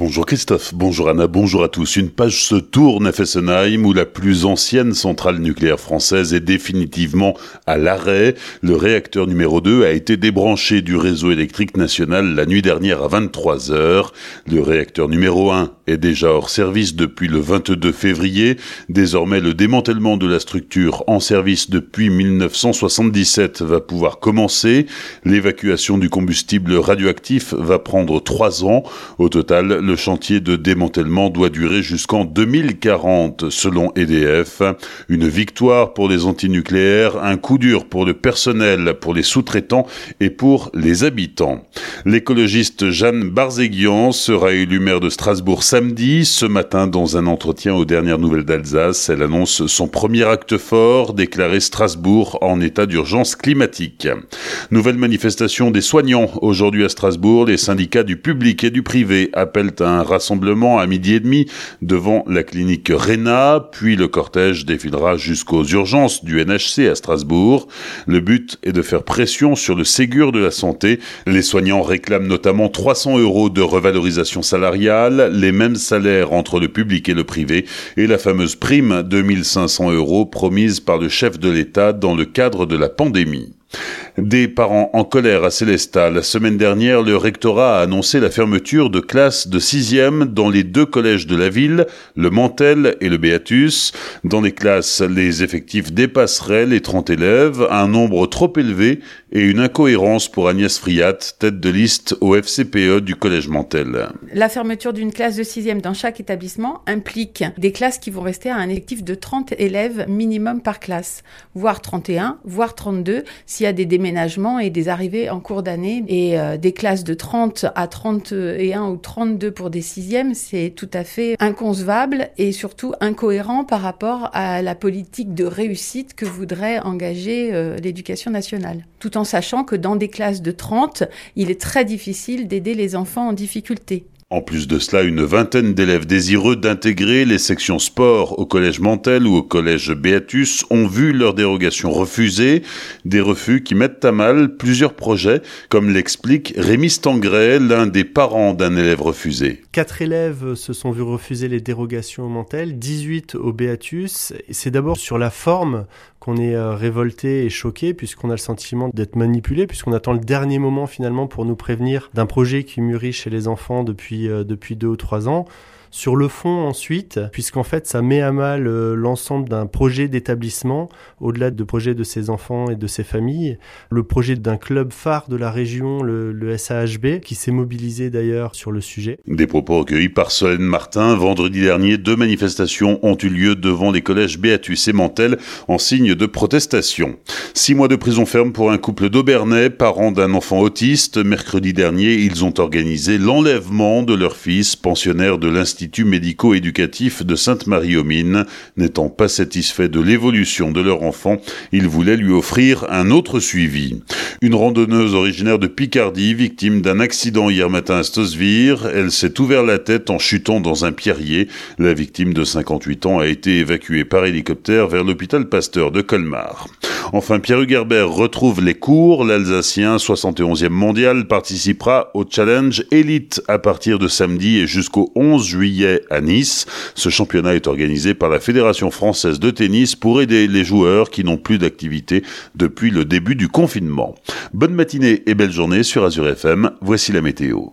Bonjour Christophe, bonjour Anna, bonjour à tous. Une page se tourne à Fessenheim où la plus ancienne centrale nucléaire française est définitivement à l'arrêt. Le réacteur numéro 2 a été débranché du réseau électrique national la nuit dernière à 23 heures. Le réacteur numéro 1 est déjà hors service depuis le 22 février. Désormais, le démantèlement de la structure en service depuis 1977 va pouvoir commencer. L'évacuation du combustible radioactif va prendre trois ans. Au total, le chantier de démantèlement doit durer jusqu'en 2040 selon EDF. Une victoire pour les antinucléaires, un coup dur pour le personnel, pour les sous-traitants et pour les habitants. L'écologiste Jeanne Barzéguian sera élue maire de Strasbourg samedi. Ce matin, dans un entretien aux dernières nouvelles d'Alsace, elle annonce son premier acte fort, déclaré Strasbourg en état d'urgence climatique. Nouvelle manifestation des soignants aujourd'hui à Strasbourg. Les syndicats du public et du privé appellent un rassemblement à midi et demi devant la clinique Réna, puis le cortège défilera jusqu'aux urgences du NHC à Strasbourg. Le but est de faire pression sur le Ségur de la santé. Les soignants réclament notamment 300 euros de revalorisation salariale, les mêmes salaires entre le public et le privé, et la fameuse prime de 1500 euros promise par le chef de l'État dans le cadre de la pandémie. Des parents en colère à Célestat. La semaine dernière, le rectorat a annoncé la fermeture de classes de sixième dans les deux collèges de la ville, le Mantel et le Béatus. Dans les classes, les effectifs dépasseraient les 30 élèves, un nombre trop élevé et une incohérence pour Agnès Friat, tête de liste au FCPE du collège Mantel. La fermeture d'une classe de sixième dans chaque établissement implique des classes qui vont rester à un effectif de 30 élèves minimum par classe, voire 31, voire 32 s'il y a des déménagements et des arrivées en cours d'année. Et euh, des classes de 30 à 31 ou 32 pour des sixièmes, c'est tout à fait inconcevable et surtout incohérent par rapport à la politique de réussite que voudrait engager euh, l'éducation nationale. Tout en sachant que dans des classes de 30, il est très difficile d'aider les enfants en difficulté. En plus de cela, une vingtaine d'élèves désireux d'intégrer les sections sport au collège Mantel ou au collège Béatus ont vu leur dérogation refusée, des refus qui mettent à mal plusieurs projets, comme l'explique Rémi Stangret, l'un des parents d'un élève refusé. Quatre élèves se sont vus refuser les dérogations au Mantel, 18 au Béatus. C'est d'abord sur la forme qu'on est euh, révolté et choqué puisqu'on a le sentiment d'être manipulé, puisqu'on attend le dernier moment finalement pour nous prévenir d'un projet qui mûrit chez les enfants depuis, euh, depuis deux ou trois ans. Sur le fond ensuite, puisqu'en fait ça met à mal euh, l'ensemble d'un projet d'établissement, au-delà de projet de ses enfants et de ses familles, le projet d'un club phare de la région, le, le SAHB, qui s'est mobilisé d'ailleurs sur le sujet. Des propos recueillis par Solène Martin. Vendredi dernier, deux manifestations ont eu lieu devant les collèges Béatus et Mantel en signe de protestation. Six mois de prison ferme pour un couple d'Aubernais, parents d'un enfant autiste. Mercredi dernier, ils ont organisé l'enlèvement de leur fils, pensionnaire de l'Institut l'Institut médico-éducatif de Sainte-Marie-aux-Mines. N'étant pas satisfait de l'évolution de leur enfant, ils voulaient lui offrir un autre suivi. Une randonneuse originaire de Picardie, victime d'un accident hier matin à Stosvir, elle s'est ouvert la tête en chutant dans un pierrier. La victime de 58 ans a été évacuée par hélicoptère vers l'hôpital Pasteur de Colmar. Enfin, Pierre Hugerbert retrouve les cours. L'Alsacien, 71e mondial, participera au Challenge Elite à partir de samedi et jusqu'au 11 juillet à Nice. Ce championnat est organisé par la Fédération française de tennis pour aider les joueurs qui n'ont plus d'activité depuis le début du confinement. Bonne matinée et belle journée sur Azure FM. Voici la météo.